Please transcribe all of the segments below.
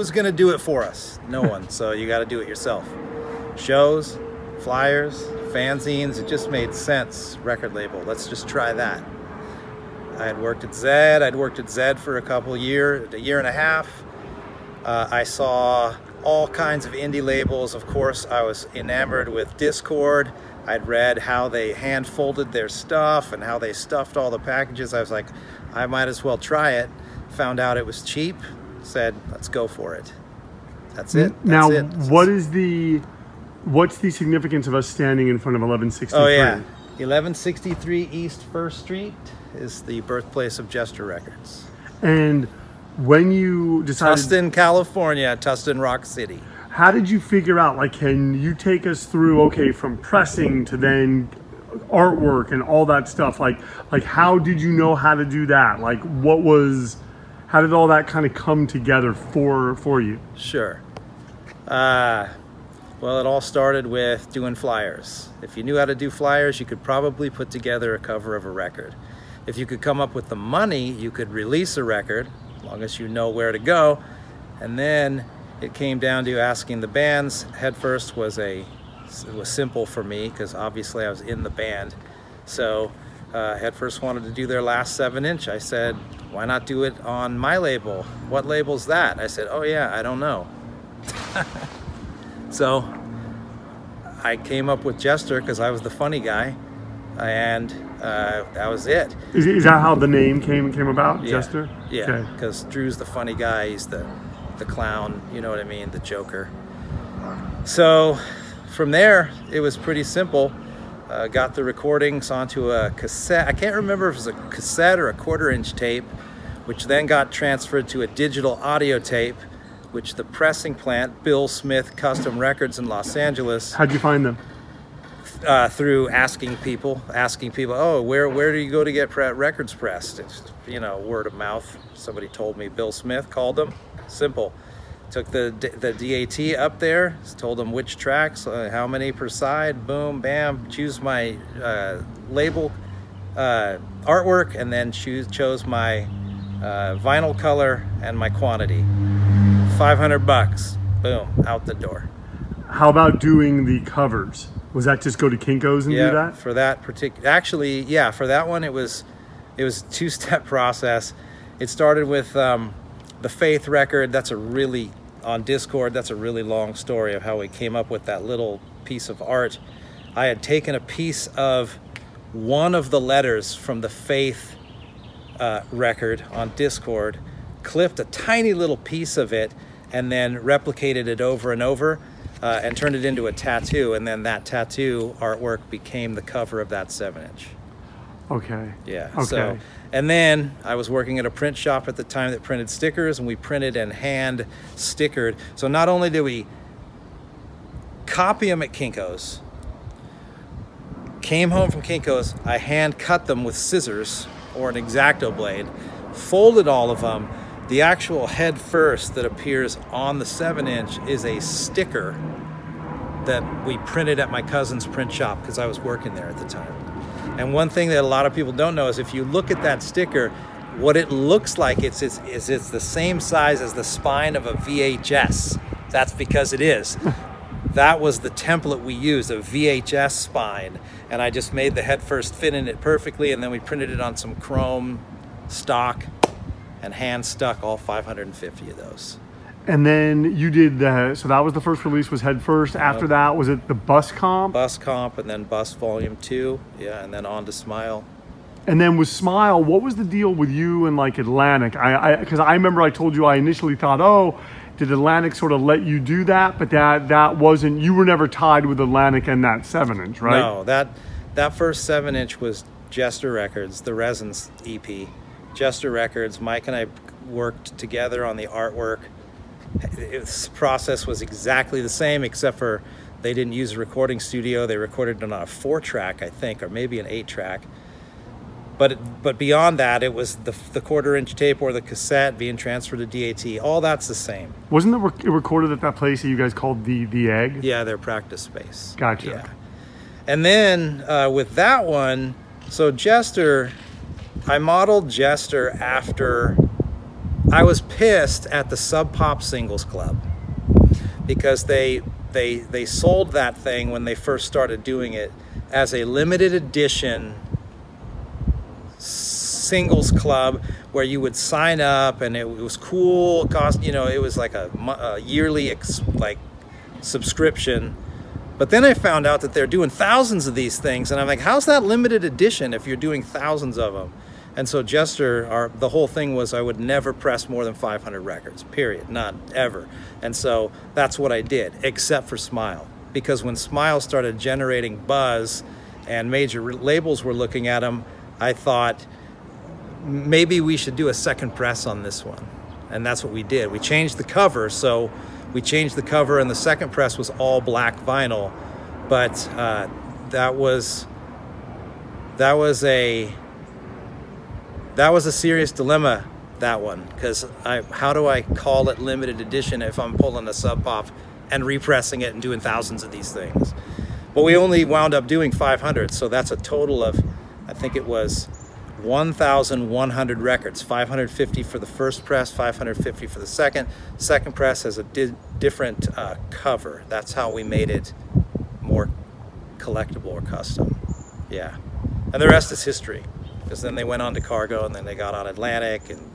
Was going to do it for us? No one. so you got to do it yourself. Shows, flyers, fanzines, it just made sense. Record label, let's just try that. I had worked at Zed. I'd worked at Zed for a couple year, a year and a half. Uh, I saw all kinds of indie labels. Of course, I was enamored with Dischord. I'd read how they hand folded their stuff and how they stuffed all the packages. I was like, I might as well try it. Found out it was cheap. Said, let's go for it. That's it. That's now, it. what is the what's the significance of us standing in front of 1163? Oh yeah, 1163 East First Street is the birthplace of Jester Records. And when you decided, Tustin, California, Tustin Rock City. how did you figure out? Like, can you take us through? Okay, from pressing to then artwork and all that stuff. Like, like how did you know how to do that? Like, what was? How did all that kind of come together for for you? Sure. Uh, well, it all started with doing flyers. If you knew how to do flyers, you could probably put together a cover of a record. If you could come up with the money, you could release a record, as long as you know where to go. And then it came down to asking the bands. Head first was a it was simple for me because obviously I was in the band. So uh, first wanted to do their last seven inch. I said, why not do it on my label? What label's that? I said, oh yeah, I don't know. So I came up with Jester because I was the funny guy, and uh, that was it. Is, is that how the name came came about? Yeah. Jester. Yeah, Okay. because Drew's the funny guy. He's the the clown. You know what I mean? The Joker. So from there, it was pretty simple. Uh, got the recordings onto a cassette. I can't remember if it was a cassette or a quarter inch tape, which then got transferred to a digital audio tape, which the pressing plant, Bill Smith Custom Records in Los Angeles, How'd you find them? uh, through asking people, asking people, oh, where where do you go to get pre- records pressed? It's you know word of mouth. Somebody told me Bill Smith called them. Simple. Took the the DAT up there, told them which tracks, uh, how many per side. Boom, bam. Choose my uh, label, uh, artwork, and then choose chose my uh, vinyl color and my quantity. Five hundred bucks. Boom, out the door. How about doing the covers? Was that just go to Kinkos and do that? for that particular actually yeah for that one it was it was a two-step process it started with um, the faith record that's a really on dischord that's a really long story of how we came up with that little piece of art. I had taken a piece of one of the letters from the faith uh, record on dischord clipped a tiny little piece of it and then replicated it over and over uh, and turned it into a tattoo and then that tattoo artwork became the cover of that seven inch Okay. yeah Okay. so and then i was working at a print shop at the time that printed stickers and we printed and hand stickered so not only did we copy them at kinkos came home from kinkos i hand cut them with scissors or an X-Acto blade folded all of them the actual head first that appears on the 7 inch is a sticker that we printed at my cousin's print shop because i was working there at the time and one thing that a lot of people don't know is if you look at that sticker what it looks like it's, it's, is it's the same size as the spine of a vhs that's because it is that was the template we used, a VHS spine. And I just made the head first fit in it perfectly, and then we printed it on some chrome stock and hand stuck all 550 of those. And then you did the so that was the first release was Head First. After that, was it the Bus Comp? Bus Comp, and then Bus Volume Two. Yeah, and then on to Smile. And then with Smile, what was the deal with you and like Atlantic? I because I, remember I told you I initially thought, oh, did Atlantic sort of let you do that? But that that wasn't. You were never tied with Atlantic and that seven inch, right? No, that that first seven inch was Jester Records, the Resins EP. Jester Records. Mike and I worked together on the artwork. This process was exactly the same, except for they didn't use a recording studio. They recorded it on a four track, I think, or maybe an eight track. But but beyond that, it was the, the quarter inch tape or the cassette being transferred to DAT. All that's the same. Wasn't it recorded at that place that you guys called the the egg? Yeah, their practice space. Gotcha. Yeah. And then uh, with that one, so Jester, I modeled Jester after I was pissed at the Sub Pop Singles Club because they they they sold that thing when they first started doing it as a limited edition singles club where you would sign up and it was cool it cost you know it was like a, a yearly ex, like subscription but then I found out that they're doing thousands of these things, and I'm like, how's that limited edition if you're doing thousands of them? And so Jester, our, the whole thing was I would never press more than 500 records, period, not ever. And so that's what I did, except for Smile. Because when Smile started generating buzz and major labels were looking at them, I thought maybe we should do a second press on this one. And that's what we did. We changed the cover, so we changed the cover, and the second press was all black vinyl. But uh, that was that was a that was a serious dilemma. That one, because how do I call it limited edition if I'm pulling a sub pop and repressing it and doing thousands of these things? But we only wound up doing 500, so that's a total of, I think it was 1,100 records 550 for the first press, 550 for the second. Second press has a di- different uh, cover. That's how we made it more collectible or custom. Yeah. And the rest is history because then they went on to Cargo and then they got on Atlantic. And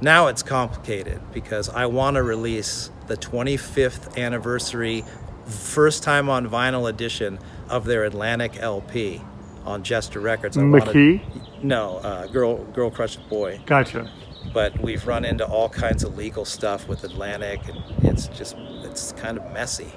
now it's complicated because I want to release the 25th anniversary, first time on vinyl edition of their Atlantic LP on Jester Records. I Maquee? Wanted, no, uh, Girl Girl Crushed Boy. Gotcha. But we've run into all kinds of legal stuff with Atlantic, and it's just it's kind of messy.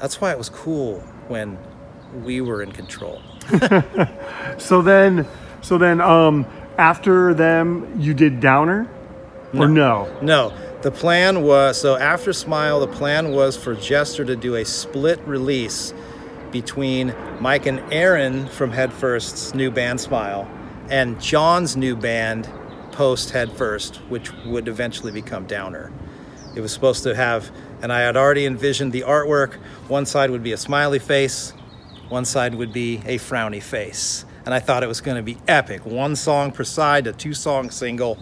That's why it was cool when we were in control. so then, so then, um, after them, you did Downer, or no? No. no. The plan was so after Smile, the plan was for Jester to do a split release between Mike and Aaron from Headfirst's new band Smile and John's new band post Headfirst, which would eventually become Downer. It was supposed to have, and I had already envisioned the artwork. One side would be a smiley face, one side would be a frowny face. And I thought it was going to be epic. One song per side, a two song single.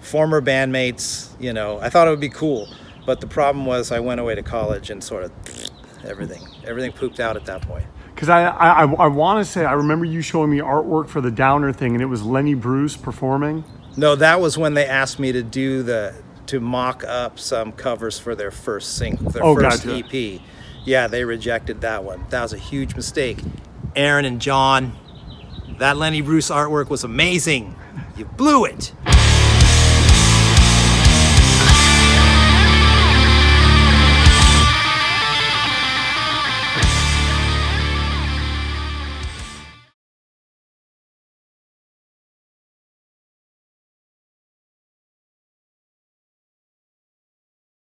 Former bandmates, you know, I thought it would be cool. But the problem was I went away to college and sort of everything. Everything pooped out at that point. Because I, I, I want to say, I remember you showing me artwork for the Downer thing, and it was Lenny Bruce performing. No, that was when they asked me to do the to mock up some covers for their first single, their oh, first gotcha. EP. Yeah, they rejected that one. That was a huge mistake. Aaron and John, that Lenny Bruce artwork was amazing. You blew it.